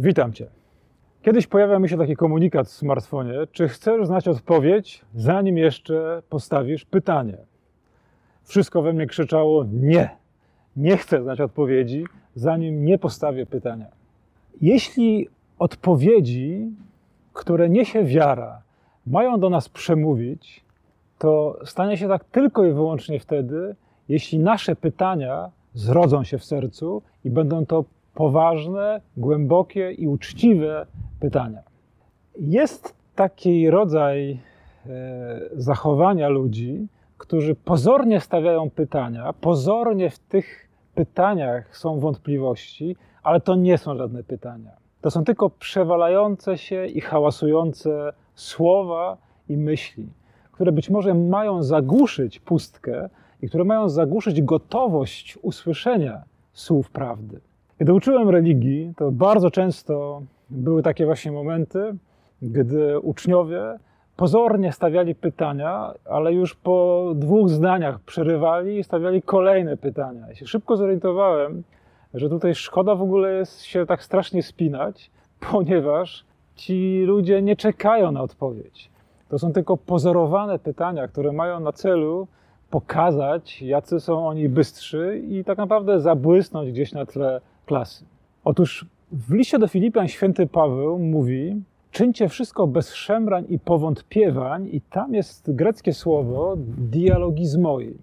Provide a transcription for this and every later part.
Witam Cię. Kiedyś pojawiał mi się taki komunikat w smartfonie, czy chcesz znać odpowiedź, zanim jeszcze postawisz pytanie. Wszystko we mnie krzyczało nie. Nie chcę znać odpowiedzi, zanim nie postawię pytania. Jeśli odpowiedzi, które niesie wiara, mają do nas przemówić, to stanie się tak tylko i wyłącznie wtedy, jeśli nasze pytania zrodzą się w sercu i będą to poważne, głębokie i uczciwe pytania. Jest taki rodzaj e, zachowania ludzi, którzy pozornie stawiają pytania, pozornie w tych pytaniach są wątpliwości, ale to nie są żadne pytania. To są tylko przewalające się i hałasujące słowa i myśli, które być może mają zagłuszyć pustkę i które mają zagłuszyć gotowość usłyszenia słów prawdy. Kiedy uczyłem religii, to bardzo często były takie właśnie momenty, gdy uczniowie pozornie stawiali pytania, ale już po dwóch zdaniach przerywali i stawiali kolejne pytania. Ja się szybko zorientowałem, że tutaj szkoda w ogóle jest się tak strasznie spinać, ponieważ ci ludzie nie czekają na odpowiedź. To są tylko pozorowane pytania, które mają na celu pokazać, jacy są oni bystrzy i tak naprawdę zabłysnąć gdzieś na tle klasy. Otóż w liście do Filipian święty Paweł mówi: Czyńcie wszystko bez szemrań i powątpiewań, i tam jest greckie słowo dialogizmoi.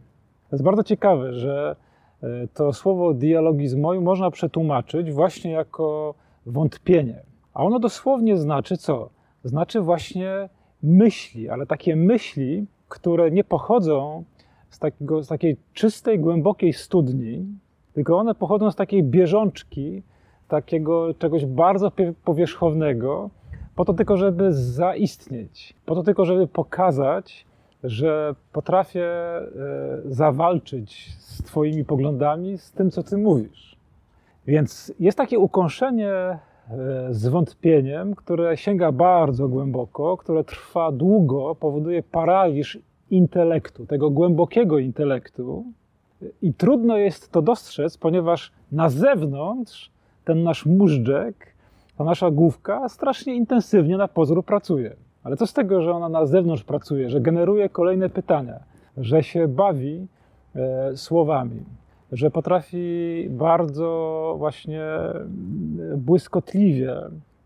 To jest bardzo ciekawe, że e, to słowo dialogizmoi można przetłumaczyć właśnie jako wątpienie. A ono dosłownie znaczy co? Znaczy właśnie myśli, ale takie myśli, które nie pochodzą z, takiego, z takiej czystej, głębokiej studni, tylko one pochodzą z takiej bieżączki, takiego czegoś bardzo powierzchownego, po to tylko, żeby zaistnieć, po to tylko, żeby pokazać, że potrafię e, zawalczyć z Twoimi poglądami, z tym, co Ty mówisz. Więc jest takie ukąszenie e, z wątpieniem, które sięga bardzo głęboko, które trwa długo, powoduje paraliż intelektu, tego głębokiego intelektu, i trudno jest to dostrzec, ponieważ na zewnątrz ten nasz móżdżek, ta nasza główka strasznie intensywnie na pozór pracuje. Ale co z tego, że ona na zewnątrz pracuje, że generuje kolejne pytania, że się bawi e, słowami, że potrafi bardzo właśnie e, błyskotliwie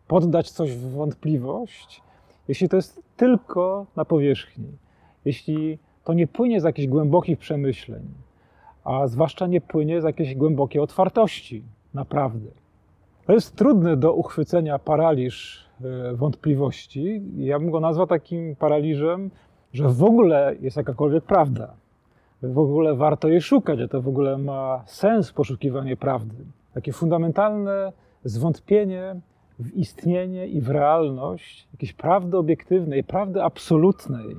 poddać coś w wątpliwość, jeśli to jest tylko na powierzchni, jeśli to nie płynie z jakichś głębokich przemyśleń, a zwłaszcza nie płynie z jakiejś głębokiej otwartości, naprawdę. To jest trudny do uchwycenia paraliż e, wątpliwości. Ja bym go nazwał takim paraliżem, że w ogóle jest jakakolwiek prawda. W ogóle warto jej szukać, że to w ogóle ma sens poszukiwanie prawdy. Takie fundamentalne zwątpienie w istnienie i w realność jakiejś prawdy obiektywnej, prawdy absolutnej.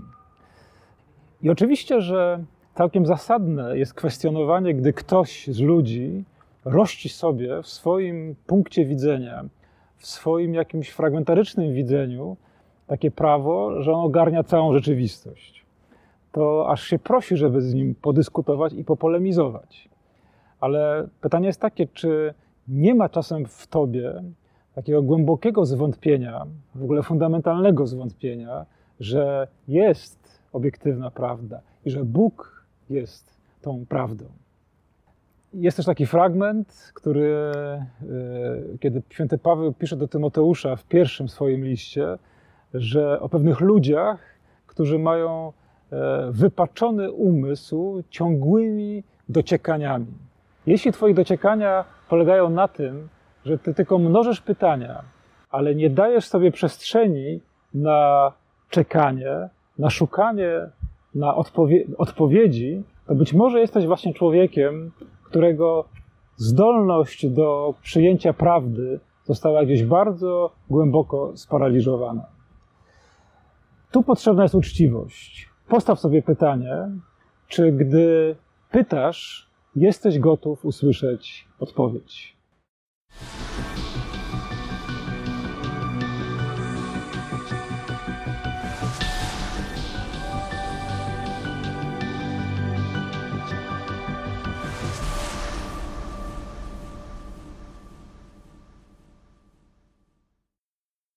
I oczywiście, że całkiem zasadne jest kwestionowanie, gdy ktoś z ludzi rości sobie w swoim punkcie widzenia, w swoim jakimś fragmentarycznym widzeniu takie prawo, że on ogarnia całą rzeczywistość. To aż się prosi, żeby z nim podyskutować i popolemizować. Ale pytanie jest takie, czy nie ma czasem w tobie takiego głębokiego zwątpienia, w ogóle fundamentalnego zwątpienia, że jest obiektywna prawda i że Bóg jest tą prawdą. Jest też taki fragment, który, e, kiedy święty Paweł pisze do Tymoteusza w pierwszym swoim liście, że o pewnych ludziach, którzy mają e, wypaczony umysł ciągłymi dociekaniami. Jeśli Twoje dociekania polegają na tym, że Ty tylko mnożysz pytania, ale nie dajesz sobie przestrzeni na czekanie, na szukanie na odpowie odpowiedzi, to być może jesteś właśnie człowiekiem, którego zdolność do przyjęcia prawdy została gdzieś bardzo głęboko sparaliżowana. Tu potrzebna jest uczciwość. Postaw sobie pytanie, czy gdy pytasz, jesteś gotów usłyszeć odpowiedź.